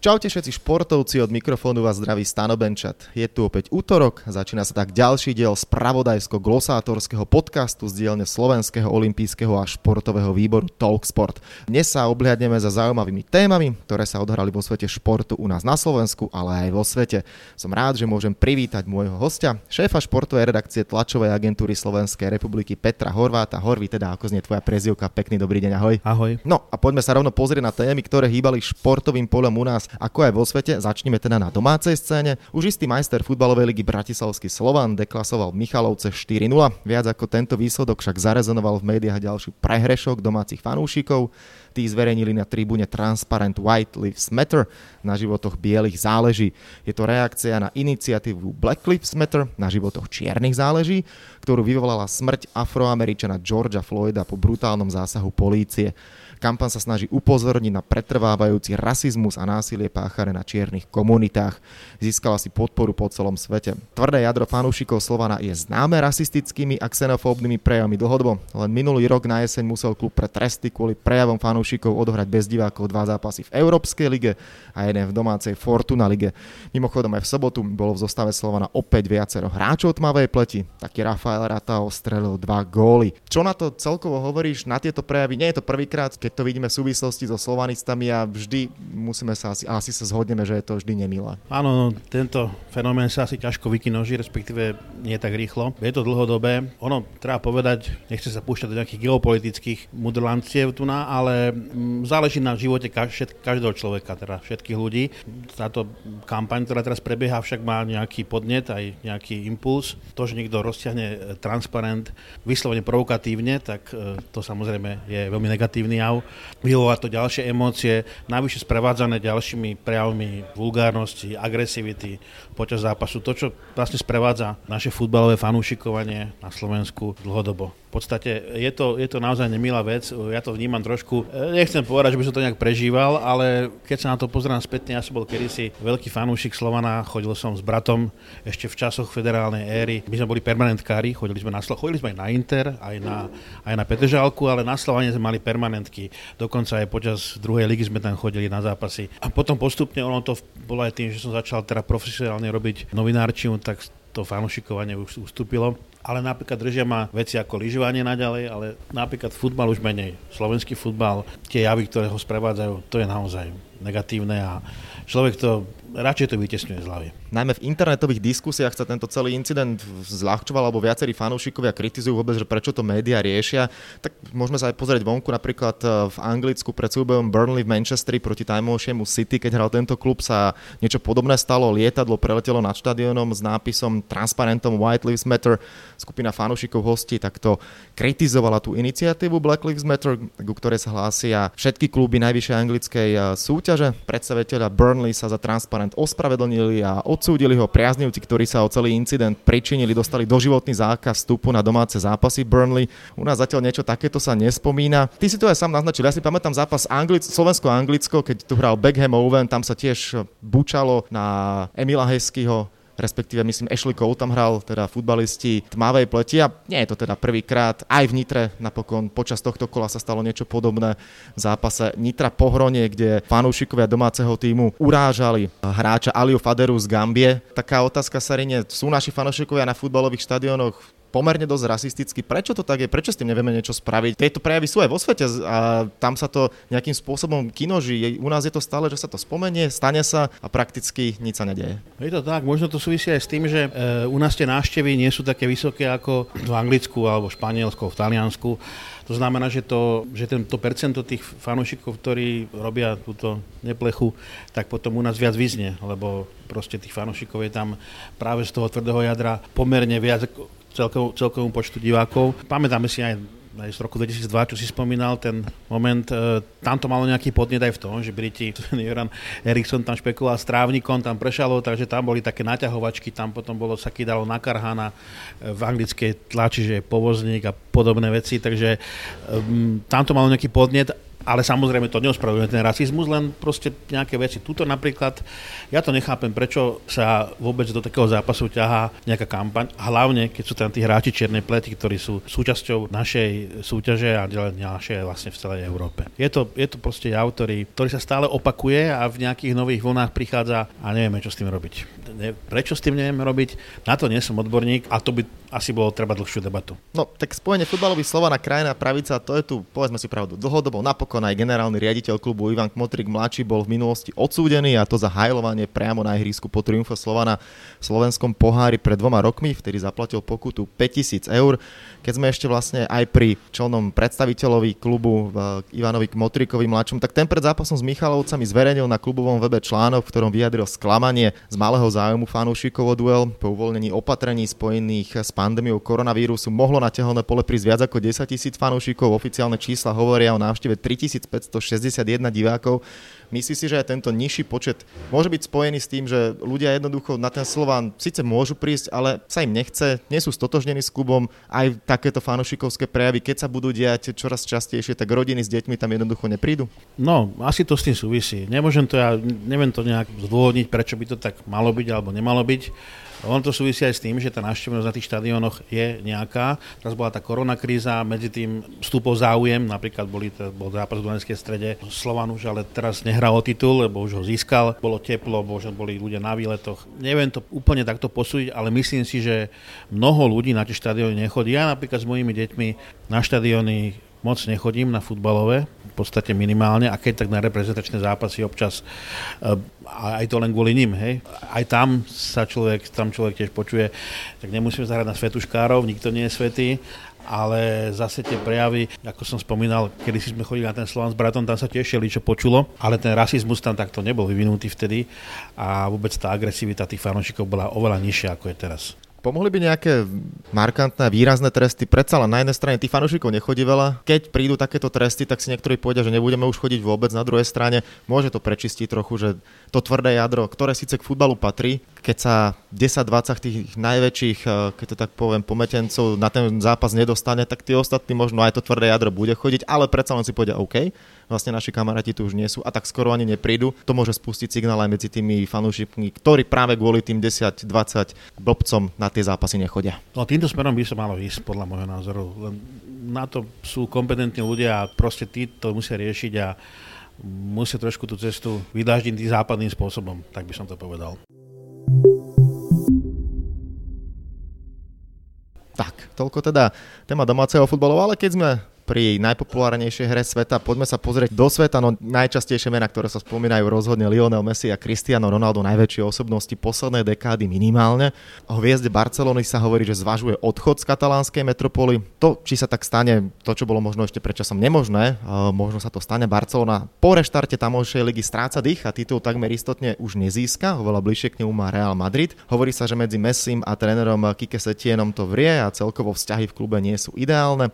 Čaute všetci športovci, od mikrofónu vás zdraví Stano Benčat. Je tu opäť útorok, začína sa tak ďalší diel spravodajsko-glosátorského podcastu z dielne Slovenského olympijského a športového výboru Talksport. Dnes sa obhliadneme za zaujímavými témami, ktoré sa odhrali vo svete športu u nás na Slovensku, ale aj vo svete. Som rád, že môžem privítať môjho hostia, šéfa športovej redakcie tlačovej agentúry Slovenskej republiky Petra Horváta. Horvi, teda ako znie tvoja prezivka, pekný dobrý deň, ahoj. Ahoj. No a poďme sa rovno pozrieť na témy, ktoré hýbali športovým polom u nás ako aj vo svete. Začneme teda na domácej scéne. Už istý majster futbalovej ligy Bratislavský Slovan deklasoval Michalovce 4-0. Viac ako tento výsledok však zarezonoval v médiách ďalší prehrešok domácich fanúšikov. Tí zverejnili na tribúne Transparent White Lives Matter, na životoch bielých záleží. Je to reakcia na iniciatívu Black Lives Matter, na životoch čiernych záleží, ktorú vyvolala smrť afroameričana Georgia Floyda po brutálnom zásahu polície. Kampan sa snaží upozorniť na pretrvávajúci rasizmus a násilie páchané na čiernych komunitách. Získala si podporu po celom svete. Tvrdé jadro fanúšikov Slovana je známe rasistickými a xenofóbnymi prejavmi dlhodobo. Len minulý rok na jeseň musel klub pre tresty kvôli prejavom fanúšikov odohrať bez divákov dva zápasy v Európskej lige a jeden v domácej Fortuna lige. Mimochodom aj v sobotu bolo v zostave Slovana opäť viacero hráčov tmavej pleti. Taký Rafael Rata ostrelil dva góly. Čo na to celkovo hovoríš na tieto prejavy? Nie je to prvýkrát, keď keď to vidíme v súvislosti so slovanistami a vždy musíme sa asi, asi sa zhodneme, že je to vždy nemilé. Áno, no, tento fenomén sa asi ťažko vykinoží, respektíve nie tak rýchlo. Je to dlhodobé. Ono, treba povedať, nechce sa púšťať do nejakých geopolitických mudrlanciev tu na, ale mm, záleží na živote každého človeka, teda všetkých ľudí. Táto kampaň, ktorá teraz prebieha, však má nejaký podnet, aj nejaký impuls. To, že niekto rozťahne e, transparent vyslovene provokatívne, tak e, to samozrejme je veľmi negatívny jav vyvolá to ďalšie emócie, navyše sprevádzané ďalšími prejavmi vulgárnosti, agresivity počas zápasu. To, čo vlastne sprevádza naše futbalové fanúšikovanie na Slovensku dlhodobo v podstate je to, je to naozaj nemilá vec. Ja to vnímam trošku, e, nechcem povedať, že by som to nejak prežíval, ale keď sa na to pozerám spätne, ja som bol kedysi veľký fanúšik Slovana, chodil som s bratom ešte v časoch federálnej éry. My sme boli permanentkári, chodili sme na Slo- chodili sme aj na Inter, aj na, aj na Petržálku, ale na Slovane sme mali permanentky. Dokonca aj počas druhej ligy sme tam chodili na zápasy. A potom postupne ono to bolo aj tým, že som začal teda profesionálne robiť novinárčiu, tak to fanúšikovanie už ustúpilo ale napríklad držia ma veci ako lyžovanie naďalej, ale napríklad futbal už menej. Slovenský futbal, tie javy, ktoré ho sprevádzajú, to je naozaj negatívne a človek to radšej to vytesňuje z hlavy. Najmä v internetových diskusiách sa tento celý incident zľahčoval, alebo viacerí fanúšikovia kritizujú vôbec, že prečo to médiá riešia. Tak môžeme sa aj pozrieť vonku, napríklad e, v Anglicku pred súbojom Burnley v Manchesteri proti tajmovšiemu City, keď hral tento klub, sa niečo podobné stalo. Lietadlo preletelo nad štadiónom s nápisom transparentom White Lives Matter. Skupina fanúšikov hostí takto kritizovala tú iniciatívu Black Lives Matter, ku ktorej sa hlásia všetky kluby najvyššej anglickej e, súťaže. Predstaviteľa Burnley sa za transparent ospravedlnili a odsúdili ho priaznivci, ktorí sa o celý incident pričinili, dostali doživotný zákaz vstupu na domáce zápasy Burnley. U nás zatiaľ niečo takéto sa nespomína. Ty si to aj sám naznačil, ja si pamätám zápas Anglic- Slovensko-Anglicko, keď tu hral Beckham Owen, tam sa tiež bučalo na Emila Heskyho, respektíve myslím Ashley Cole tam hral, teda futbalisti tmavej pleti a nie je to teda prvýkrát. Aj v Nitre napokon počas tohto kola sa stalo niečo podobné v zápase Nitra Pohronie, kde fanúšikovia domáceho týmu urážali hráča Aliu Faderu z Gambie. Taká otázka sa rinie, sú naši fanúšikovia na futbalových štadionoch pomerne dosť rasisticky. Prečo to tak je? Prečo s tým nevieme niečo spraviť? Tieto prejavy sú aj vo svete a tam sa to nejakým spôsobom kinoží. U nás je to stále, že sa to spomenie, stane sa a prakticky nič sa nedeje. Je to tak, možno to súvisí aj s tým, že e, u nás tie návštevy nie sú také vysoké ako v Anglicku alebo v Španielsku, v Taliansku. To znamená, že, to, že tento percento tých fanúšikov, ktorí robia túto neplechu, tak potom u nás viac vyznie, lebo proste tých fanúšikov je tam práve z toho tvrdého jadra pomerne viac celkov, celkovom počtu divákov. Pamätáme si aj aj z roku 2002, čo si spomínal, ten moment, e, tam to malo nejaký podnet aj v tom, že Briti, Joran Eriksson tam špekuloval s trávnikom, tam prešalo, takže tam boli také naťahovačky, tam potom bolo, sa kydalo na karhana e, v anglickej tlači, že je povozník a podobné veci, takže um, tam to malo nejaký podnet ale samozrejme to neospravedlňuje ten rasizmus, len proste nejaké veci. Tuto napríklad, ja to nechápem, prečo sa vôbec do takého zápasu ťahá nejaká kampaň, hlavne keď sú tam tí hráči čiernej plety, ktorí sú súčasťou našej súťaže a našej vlastne v celej Európe. Je to, je to proste jav, ktorý, ktorý sa stále opakuje a v nejakých nových vlnách prichádza a nevieme, čo s tým robiť ne, prečo s tým nevieme robiť, na to nie som odborník a to by asi bolo treba dlhšiu debatu. No, tak spojenie futbalových slova na krajina pravica, to je tu, povedzme si pravdu, dlhodobo napokon aj generálny riaditeľ klubu Ivan Kmotrik mladší bol v minulosti odsúdený a to za hajlovanie priamo na ihrisku po triumfe Slovana v slovenskom pohári pred dvoma rokmi, vtedy zaplatil pokutu 5000 eur. Keď sme ešte vlastne aj pri čelnom predstaviteľovi klubu Ivanovi Kmotrikovi mladšom, tak ten pred zápasom s Michalovcami zverejnil na klubovom webe článok, v ktorom vyjadril sklamanie z malého zájmu fanúšikov o duel po uvoľnení opatrení spojených s pandémiou koronavírusu mohlo na tehelné pole prísť viac ako 10 tisíc fanúšikov. Oficiálne čísla hovoria o návšteve 3561 divákov. Myslí si, že aj tento nižší počet môže byť spojený s tým, že ľudia jednoducho na ten Slován síce môžu prísť, ale sa im nechce, nie sú stotožnení s klubom, aj takéto fanošikovské prejavy, keď sa budú diať čoraz častejšie, tak rodiny s deťmi tam jednoducho neprídu? No, asi to s tým súvisí. Nemôžem to ja, neviem to nejak zdôvodniť, prečo by to tak malo byť alebo nemalo byť. Ono to súvisí aj s tým, že tá návštevnosť na tých štadiónoch je nejaká. Teraz bola tá koronakríza, medzi tým vstupol záujem, napríklad boli, bol zápas v Dunajskej strede Slovan už, ale teraz nehral o titul, lebo už ho získal. Bolo teplo, možno boli ľudia na výletoch. Neviem to úplne takto posúdiť, ale myslím si, že mnoho ľudí na tie štadióny nechodí. Ja napríklad s mojimi deťmi na štadióny moc nechodím na futbalové, v podstate minimálne, a keď tak na reprezentačné zápasy občas, eh, aj to len kvôli nim, hej. Aj tam sa človek, tam človek tiež počuje, tak nemusíme zahrať na svetuškárov, nikto nie je svetý, ale zase tie prejavy, ako som spomínal, kedy si sme chodili na ten Slovan s bratom, tam sa tešili, čo počulo, ale ten rasizmus tam takto nebol vyvinutý vtedy a vôbec tá agresivita tých fanúšikov bola oveľa nižšia, ako je teraz. Pomohli by nejaké markantné, výrazné tresty? Predsa len na jednej strane tých fanúšikov nechodí veľa. Keď prídu takéto tresty, tak si niektorí povedia, že nebudeme už chodiť vôbec. Na druhej strane môže to prečistiť trochu, že to tvrdé jadro, ktoré síce k futbalu patrí, keď sa 10-20 tých najväčších, eh, keď to tak poviem, pometencov na ten zápas nedostane, tak tí ostatní možno aj to tvrdé jadro bude chodiť, ale predsa len si povedia OK, vlastne naši kamaráti tu už nie sú a tak skoro ani neprídu. To môže spustiť signál aj medzi tými fanúšikmi, ktorí práve kvôli tým 10-20 blbcom na tie zápasy nechodia. No týmto smerom by sa malo ísť, podľa môjho názoru. Len na to sú kompetentní ľudia a proste tí to musia riešiť a musia trošku tú cestu vydáždiť tým západným spôsobom, tak by som to povedal. Tak, toľko teda téma domáceho futbalu, ale keď sme pri najpopulárnejšej hre sveta. Poďme sa pozrieť do sveta, no najčastejšie mená, ktoré sa spomínajú rozhodne Lionel Messi a Cristiano Ronaldo, najväčšie osobnosti poslednej dekády minimálne. O hviezde Barcelony sa hovorí, že zvažuje odchod z katalánskej metropoly. To, či sa tak stane, to, čo bolo možno ešte predčasom nemožné, možno sa to stane. Barcelona po reštarte tamojšej ligy stráca dých a titul takmer istotne už nezíska, oveľa bližšie k nemu má Real Madrid. Hovorí sa, že medzi Messim a trénerom Kike Setienom to vrie a celkovo vzťahy v klube nie sú ideálne.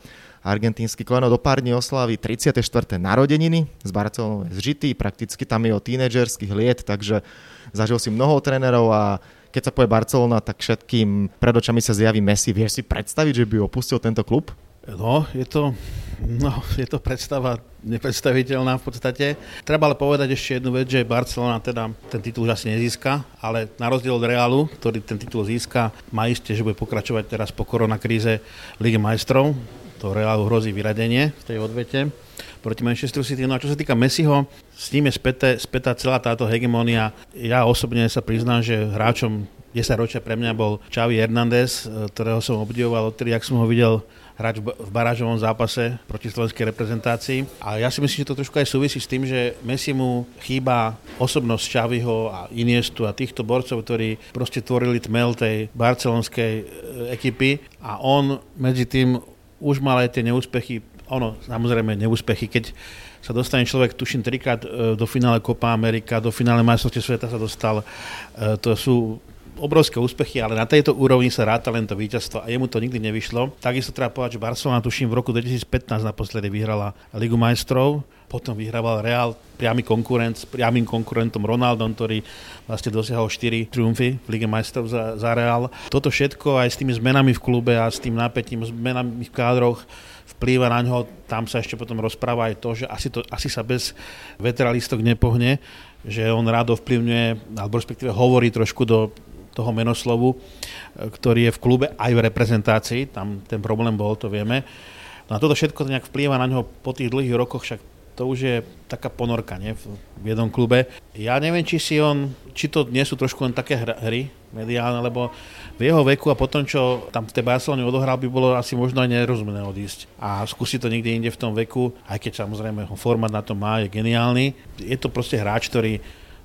Argentínsky kleno do pár dní oslaví 34. narodeniny z Barcelonou zžitý, prakticky tam je o tínedžerských liet, takže zažil si mnoho trénerov a keď sa povie Barcelona, tak všetkým pred očami sa zjaví Messi. Vieš si predstaviť, že by opustil tento klub? No, je to, no, je to predstava nepredstaviteľná v podstate. Treba ale povedať ešte jednu vec, že Barcelona teda ten titul už asi nezíska, ale na rozdiel od Realu, ktorý ten titul získa, má isté, že bude pokračovať teraz po koronakríze Lige majstrov to Realu hrozí vyradenie v tej odvete proti Manchester City. No a čo sa týka Messiho, s ním je späté, spätá celá táto hegemónia. Ja osobne sa priznám, že hráčom 10 ročia pre mňa bol Xavi Hernández, ktorého som obdivoval odtedy, ak som ho videl hrať v barážovom zápase proti slovenskej reprezentácii. A ja si myslím, že to trošku aj súvisí s tým, že Messi mu chýba osobnosť Xaviho a Iniestu a týchto borcov, ktorí proste tvorili tmel tej barcelonskej e, ekipy a on medzi tým už mal aj tie neúspechy, ono, samozrejme neúspechy, keď sa dostane človek, tuším, trikrát e, do finále Copa Amerika, do finále majstrovstiev sveta sa dostal. E, to sú obrovské úspechy, ale na tejto úrovni sa ráta len to víťazstvo a jemu to nikdy nevyšlo. Takisto treba povedať, že Barcelona, tuším, v roku 2015 naposledy vyhrala Ligu majstrov potom vyhrával Real, priamy konkurent, priamým konkurentom Ronaldom, ktorý vlastne dosiahol 4 triumfy v Lige majstrov za, za Real. Toto všetko aj s tými zmenami v klube a s tým napätím, zmenami v kádroch vplýva na ňo. Tam sa ešte potom rozpráva aj to, že asi, to, asi sa bez veteralistok nepohne, že on rád ovplyvňuje, alebo respektíve hovorí trošku do toho menoslovu, ktorý je v klube aj v reprezentácii, tam ten problém bol, to vieme. No a toto všetko nejak vplýva na ňo po tých dlhých rokoch, však to už je taká ponorka nie? v jednom klube. Ja neviem, či si on, či to nie sú trošku len také hry mediálne, lebo v jeho veku a potom, čo tam v tej Barcelone odohral, by bolo asi možno aj nerozumné odísť. A skúsiť to niekde inde v tom veku, aj keď samozrejme formát na to má, je geniálny. Je to proste hráč, ktorý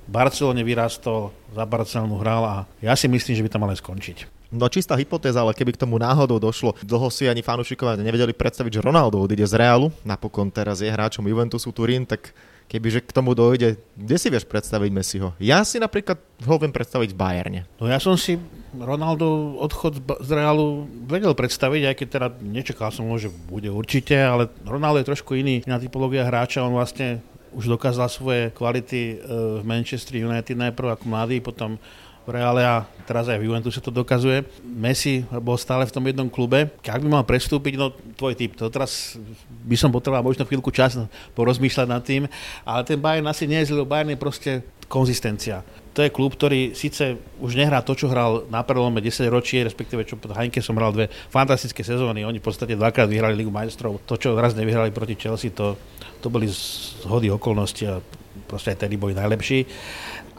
Barcelone vyrastol, za Barcelonu hral a ja si myslím, že by tam mal skončiť. No čistá hypotéza, ale keby k tomu náhodou došlo, dlho si ani fanúšikovia nevedeli predstaviť, že Ronaldo odíde z Realu, napokon teraz je hráčom Juventusu Turín, tak kebyže k tomu dojde, kde si vieš predstaviť Messiho? Ja si napríklad ho viem predstaviť v Bayerne. No ja som si Ronaldo odchod z Realu vedel predstaviť, aj keď teda nečakal som ho, že bude určite, ale Ronaldo je trošku iný na typológia hráča, on vlastne už dokázal svoje kvality e, v Manchester United najprv ako mladý, potom v Reále a teraz aj v Juventuse to dokazuje. Messi bol stále v tom jednom klube. Ak by mal prestúpiť, no tvoj typ, to teraz by som potreboval možno chvíľku čas porozmýšľať nad tým, ale ten Bayern asi nie je zlý, Bayern je proste konzistencia. To je klub, ktorý síce už nehrá to, čo hral na prelome 10 ročí, respektíve čo pod Heinke som hral dve fantastické sezóny. Oni v podstate dvakrát vyhrali Ligu majstrov. To, čo raz nevyhrali proti Chelsea, to, to boli zhody okolnosti a proste aj tedy boli najlepší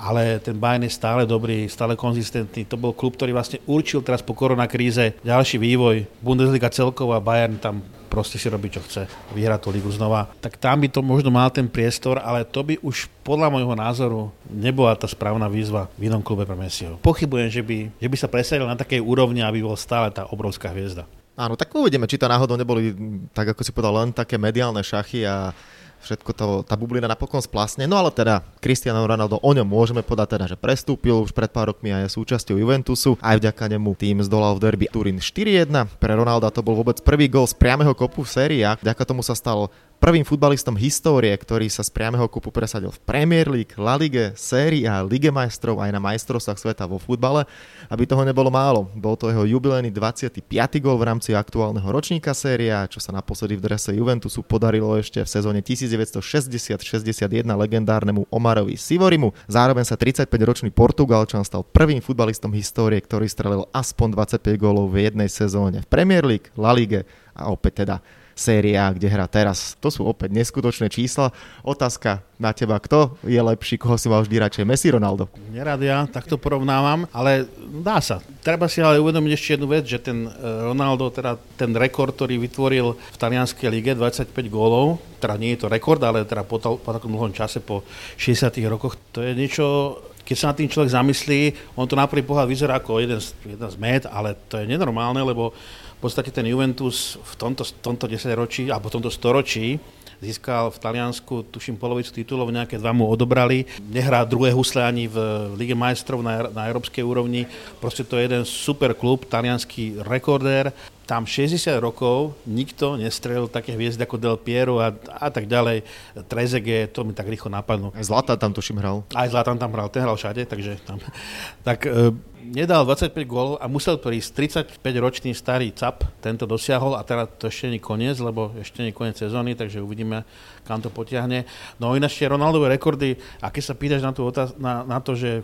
ale ten Bayern je stále dobrý, stále konzistentný. To bol klub, ktorý vlastne určil teraz po koronakríze ďalší vývoj. Bundesliga celková, Bayern tam proste si robí, čo chce. Vyhrá tú ligu znova. Tak tam by to možno mal ten priestor, ale to by už podľa môjho názoru nebola tá správna výzva v inom klube pre Messiho. Pochybujem, že by, že by sa presadil na takej úrovni, aby bol stále tá obrovská hviezda. Áno, tak uvidíme, či to náhodou neboli, tak ako si povedal, len také mediálne šachy a všetko to, tá bublina napokon splasne. No ale teda Cristiano Ronaldo, o ňom môžeme podať teda, že prestúpil už pred pár rokmi a je súčasťou Juventusu. Aj vďaka nemu tým zdolal v derby Turín 4-1. Pre Ronalda to bol vôbec prvý gol z priameho kopu v sérii a vďaka tomu sa stal prvým futbalistom histórie, ktorý sa z priameho kupu presadil v Premier League, La Ligue, Série a Lige majstrov aj na majstrovstvách sveta vo futbale. Aby toho nebolo málo, bol to jeho jubilejný 25. gol v rámci aktuálneho ročníka séria, čo sa naposledy v drese Juventusu podarilo ešte v sezóne 1960-61 legendárnemu Omarovi Sivorimu. Zároveň sa 35-ročný Portugalčan stal prvým futbalistom histórie, ktorý strelil aspoň 25 gólov v jednej sezóne v Premier League, La Ligue a opäť teda série kde hrá teraz. To sú opäť neskutočné čísla. Otázka na teba, kto je lepší, koho si mal vždy radšej, Messi, Ronaldo? Nerad ja, takto porovnávam, ale dá sa. Treba si ale uvedomiť ešte jednu vec, že ten e, Ronaldo, teda ten rekord, ktorý vytvoril v talianskej lige, 25 gólov, teda nie je to rekord, ale teda po, to, po takom dlhom čase, po 60 rokoch, to je niečo, keď sa nad tým človek zamyslí, on to na prvý pohľad vyzerá ako jeden, jeden z med, ale to je nenormálne, lebo podstate ten Juventus v tomto, tomto desaťročí, alebo v tomto storočí získal v Taliansku, tuším, polovicu titulov, nejaké dva mu odobrali. Nehrá druhé husle ani v Lige majstrov na, na európskej úrovni. Proste to je jeden super klub, talianský rekordér. Tam 60 rokov nikto nestrelil také hviezdy ako Del Piero a, a tak ďalej. Trezege, to mi tak rýchlo napadlo. Aj Zlatan tam tuším hral. Aj Zlatan tam hral, ten hral všade, takže tam. Tak e, nedal 25 gólov a musel prísť 35-ročný starý cap, tento dosiahol a teraz to ešte nie koniec, lebo ešte nie koniec sezóny, takže uvidíme, kam to potiahne. No ináč tie Ronaldové rekordy, a keď sa pýtaš na, tú otáz- na, na to, že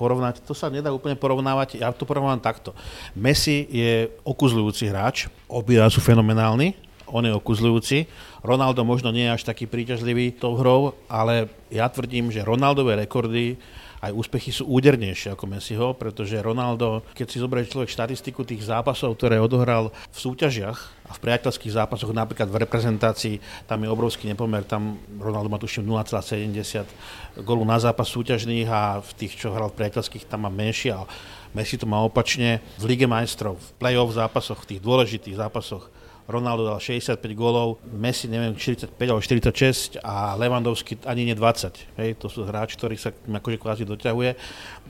porovnať, to sa nedá úplne porovnávať, ja to porovnávam takto. Messi je okuzľujúci hráč, obidva sú fenomenálni, on je okuzľujúci. Ronaldo možno nie je až taký príťažlivý tou hrou, ale ja tvrdím, že Ronaldové rekordy aj úspechy sú údernejšie ako Messiho, pretože Ronaldo, keď si zoberie človek štatistiku tých zápasov, ktoré odohral v súťažiach a v priateľských zápasoch, napríklad v reprezentácii, tam je obrovský nepomer, tam Ronaldo má tuším 0,70 golu na zápas súťažných a v tých, čo hral v priateľských, tam má menšie a Messi to má opačne. V Lige majstrov, v play-off zápasoch, v tých dôležitých zápasoch Ronaldo dal 65 gólov, Messi neviem 45 alebo 46 a Lewandowski ani nie 20. Hej, to sú hráči, ktorí sa akože kvázi doťahuje.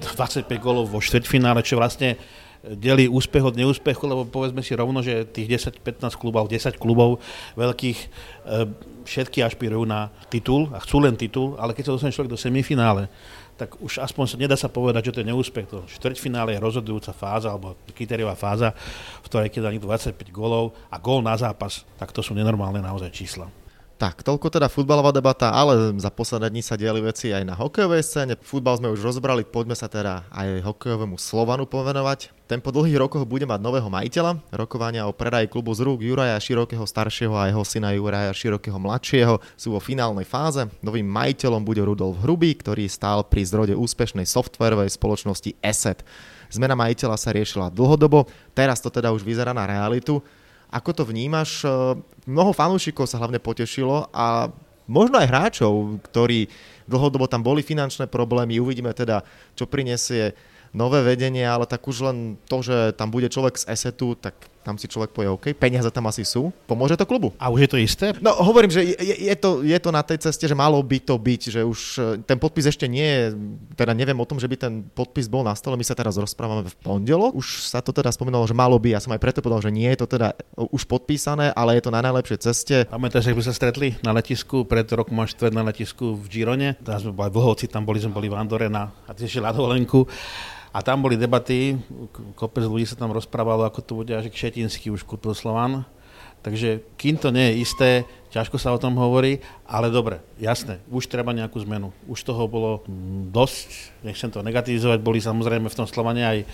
25 gólov vo štvrťfinále, čo vlastne delí úspech od neúspechu, lebo povedzme si rovno, že tých 10-15 klubov, 10 klubov veľkých e, všetky ašpirujú na titul a chcú len titul, ale keď sa dostane človek do semifinále, tak už aspoň sa nedá sa povedať, že to je neúspech. To štvrťfinále je rozhodujúca fáza, alebo kritériová fáza, v ktorej keď dá 25 gólov a gól na zápas, tak to sú nenormálne naozaj čísla. Tak, toľko teda futbalová debata, ale za posledné dní sa diali veci aj na hokejovej scéne. Futbal sme už rozbrali, poďme sa teda aj hokejovému Slovanu povenovať. Ten po dlhých rokoch bude mať nového majiteľa. Rokovania o predaji klubu z rúk Juraja Širokého staršieho a jeho syna Juraja Širokého mladšieho sú vo finálnej fáze. Novým majiteľom bude Rudolf Hrubý, ktorý stál pri zrode úspešnej softwarovej spoločnosti ESET. Zmena majiteľa sa riešila dlhodobo, teraz to teda už vyzerá na realitu. Ako to vnímaš? E, mnoho fanúšikov sa hlavne potešilo a možno aj hráčov, ktorí dlhodobo tam boli finančné problémy. Uvidíme teda, čo prinesie nové vedenie, ale tak už len to, že tam bude človek z Esetu, tak tam si človek povie, OK, peniaze tam asi sú, pomôže to klubu. A už je to isté? No hovorím, že je, je, to, je to na tej ceste, že malo by to byť, že už e, ten podpis ešte nie je, teda neviem o tom, že by ten podpis bol na stole, my sa teraz rozprávame v pondelok, už sa to teda spomínalo, že malo by, ja som aj preto povedal, že nie je to teda už podpísané, ale je to na najlepšej ceste. Pamätáš, že by sa stretli na letisku, pred rokom až na letisku v Girone, teraz sme boli Lhovci, tam boli sme boli v Andore na, a tiež na dovolenku a tam boli debaty, kopec ľudí sa tam rozprávalo, ako to bude, že Kšetinský už kúpil Slovan. Takže kým to nie je isté, ťažko sa o tom hovorí, ale dobre, jasné, už treba nejakú zmenu. Už toho bolo dosť, nechcem to negativizovať, boli samozrejme v tom Slovane aj e,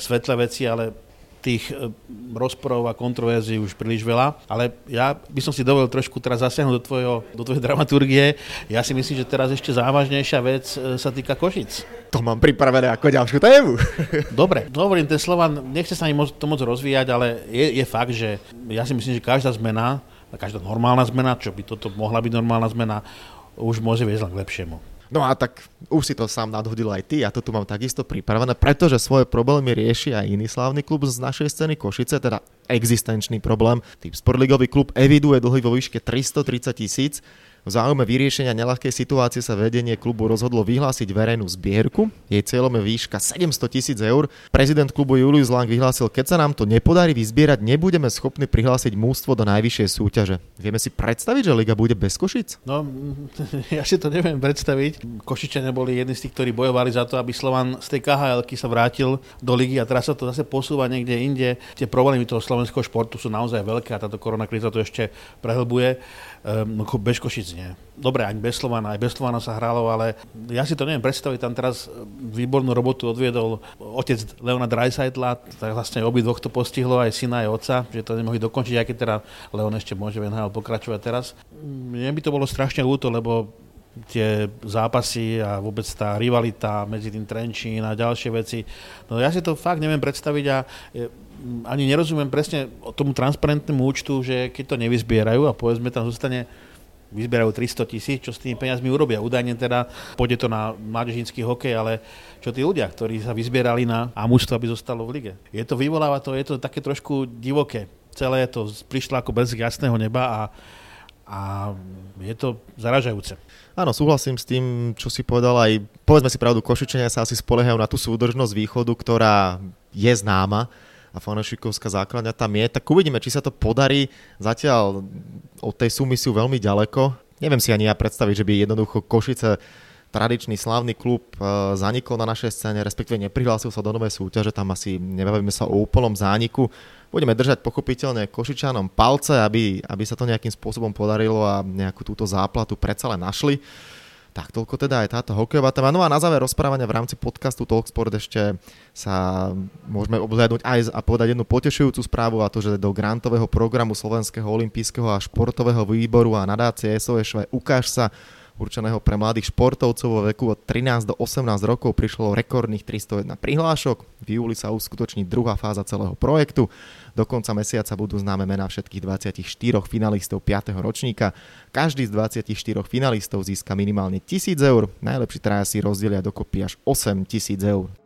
svetlé veci, ale tých e, rozporov a kontroverzií už príliš veľa, ale ja by som si dovolil trošku teraz zasiahnuť do, tvojho, do tvojej dramaturgie. Ja si myslím, že teraz ešte závažnejšia vec e, sa týka Košic. To mám pripravené ako ďalšiu tému. Dobre, hovorím, ten Slovan, nechce sa ani to moc rozvíjať, ale je, je fakt, že ja si myslím, že každá zmena, každá normálna zmena, čo by toto mohla byť normálna zmena, už môže viesť len k lepšiemu. No a tak už si to sám nadhodil aj ty, ja to tu mám takisto pripravené, pretože svoje problémy rieši aj iný slávny klub z našej scény Košice, teda existenčný problém. Tým sportligový klub eviduje dlhy vo výške 330 tisíc, v záujme vyriešenia nelahkej situácie sa vedenie klubu rozhodlo vyhlásiť verejnú zbierku. Jej cieľom je výška 700 tisíc eur. Prezident klubu Julius Lang vyhlásil, keď sa nám to nepodarí vyzbierať, nebudeme schopní prihlásiť mústvo do najvyššej súťaže. Vieme si predstaviť, že liga bude bez Košic? No, ja si to neviem predstaviť. Košičania boli jedni z tých, ktorí bojovali za to, aby Slovan z tej khl sa vrátil do ligy a teraz sa to zase posúva niekde inde. Tie problémy toho slovenského športu sú naozaj veľké a táto koronakríza to ešte prehlbuje. Um, bez Košic nie. Dobre, ani bez Slovana, aj bez Slovana sa hralo, ale ja si to neviem predstaviť, tam teraz výbornú robotu odviedol otec Leona Dreisaitla, tak vlastne obidvoch to postihlo, aj syna, aj otca, že to nemohli dokončiť, aj keď teda Leon ešte môže v NHL pokračovať teraz. Mne by to bolo strašne ľúto, lebo tie zápasy a vôbec tá rivalita medzi tým Trenčín a ďalšie veci. No ja si to fakt neviem predstaviť a ani nerozumiem presne tomu transparentnému účtu, že keď to nevyzbierajú a povedzme tam zostane vyzbierajú 300 tisíc, čo s tými peniazmi urobia. Údajne teda pôjde to na mládežnícky hokej, ale čo tí ľudia, ktorí sa vyzbierali na a mužstvo, aby zostalo v lige. Je to, vyvoláva to, je to také trošku divoké. Celé to prišlo ako bez jasného neba a, a je to zaražajúce. Áno, súhlasím s tým, čo si povedal aj, povedzme si pravdu, Košičania sa asi spoliehajú na tú súdržnosť východu, ktorá je známa a fanúšikovská základňa tam je, tak uvidíme, či sa to podarí. Zatiaľ od tej sumy sú veľmi ďaleko. Neviem si ani ja predstaviť, že by jednoducho Košice tradičný slávny klub e, zanikol na našej scéne, respektíve neprihlásil sa do novej súťaže, tam asi nebavíme sa o úplnom zániku. Budeme držať pochopiteľne Košičanom palce, aby, aby sa to nejakým spôsobom podarilo a nejakú túto záplatu predsa len našli. Tak toľko teda aj táto hokejová téma. No a na záver rozprávania v rámci podcastu Talksport ešte sa môžeme obhľadnúť aj a povedať jednu potešujúcu správu a to, že do grantového programu Slovenského olympijského a športového výboru a nadácie SOSV Ukáž sa určeného pre mladých športovcov vo veku od 13 do 18 rokov prišlo rekordných 301 prihlášok. V júli sa uskutoční druhá fáza celého projektu. Do konca mesiaca budú známe mená všetkých 24 finalistov 5. ročníka. Každý z 24 finalistov získa minimálne 1000 eur. Najlepší traja si rozdelia dokopy až 8000 eur.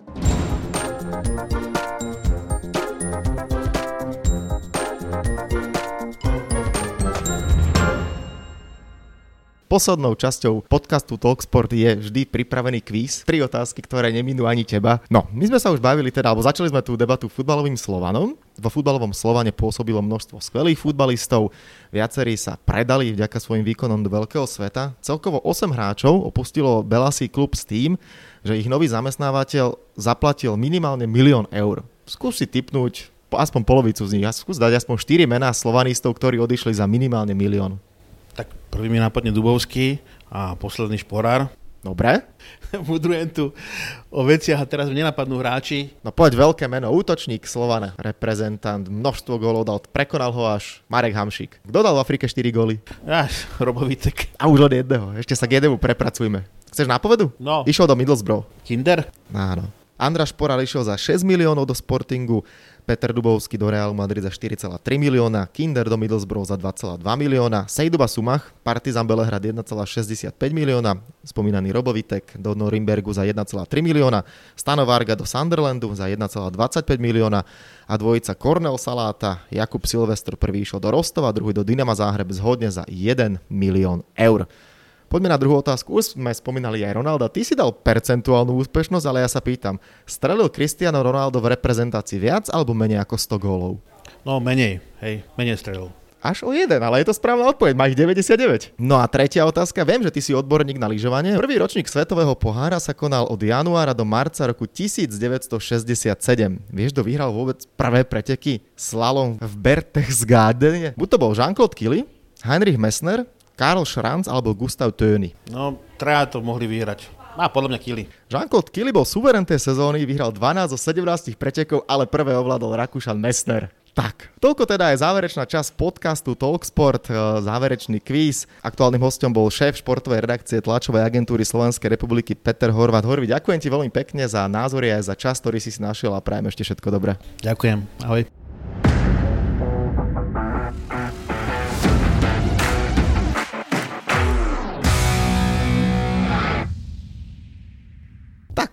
Poslednou časťou podcastu Talksport je vždy pripravený kvíz. Tri otázky, ktoré neminú ani teba. No, my sme sa už bavili teda, alebo začali sme tú debatu futbalovým Slovanom. Vo futbalovom Slovane pôsobilo množstvo skvelých futbalistov, viacerí sa predali vďaka svojim výkonom do veľkého sveta. Celkovo 8 hráčov opustilo Belasí klub s tým, že ich nový zamestnávateľ zaplatil minimálne milión eur. Skús si typnúť aspoň polovicu z nich skús dať aspoň 4 mená slovanistov, ktorí odišli za minimálne milión. Tak prvý mi nápadne Dubovský a posledný Šporár. Dobre. Mudrujem tu o veciach a teraz mi nenapadnú hráči. No poď veľké meno, útočník Slovana, reprezentant, množstvo gólov dal, prekonal ho až Marek Hamšík. Kto dal v Afrike 4 góly? Až Robovitek. A už od jedného, ešte sa k jednému prepracujme. Chceš nápovedu? No. Išiel do Middlesbrough. Kinder? Áno. Andra Šporar išiel za 6 miliónov do Sportingu, Peter Dubovský do Realu Madrid za 4,3 milióna, Kinder do Middlesbrough za 2,2 milióna, Sejduba Sumach, Partizan Belehrad 1,65 milióna, spomínaný Robovitek do Norimbergu za 1,3 milióna, Stano Varga do Sunderlandu za 1,25 milióna a dvojica Cornel Saláta, Jakub Silvestr prvý išiel do Rostova, druhý do Dynama Záhreb zhodne za 1 milión eur. Poďme na druhú otázku. Už sme spomínali aj Ronalda. Ty si dal percentuálnu úspešnosť, ale ja sa pýtam, strelil Cristiano Ronaldo v reprezentácii viac alebo menej ako 100 gólov? No menej, hej, menej strelil. Až o jeden, ale je to správna odpoveď, má ich 99. No a tretia otázka, viem, že ty si odborník na lyžovanie. Prvý ročník Svetového pohára sa konal od januára do marca roku 1967. Vieš, kto vyhral vôbec prvé preteky slalom v Berchtesgadene? Buď to bol Jean-Claude Killy, Heinrich Messner, Karl Schranz alebo Gustav Töny. No, traja to mohli vyhrať. A podľa mňa Kili. Jean-Claude Kili bol suverén tej sezóny, vyhral 12 zo 17 pretekov, ale prvé ovládol Rakúšan Messner. Tak, toľko teda je záverečná časť podcastu Talksport, e, záverečný kvíz. Aktuálnym hostom bol šéf športovej redakcie tlačovej agentúry Slovenskej republiky Peter Horvat. Horvi, ďakujem ti veľmi pekne za názory aj za čas, ktorý si si našiel a prajem ešte všetko dobré. Ďakujem, ahoj.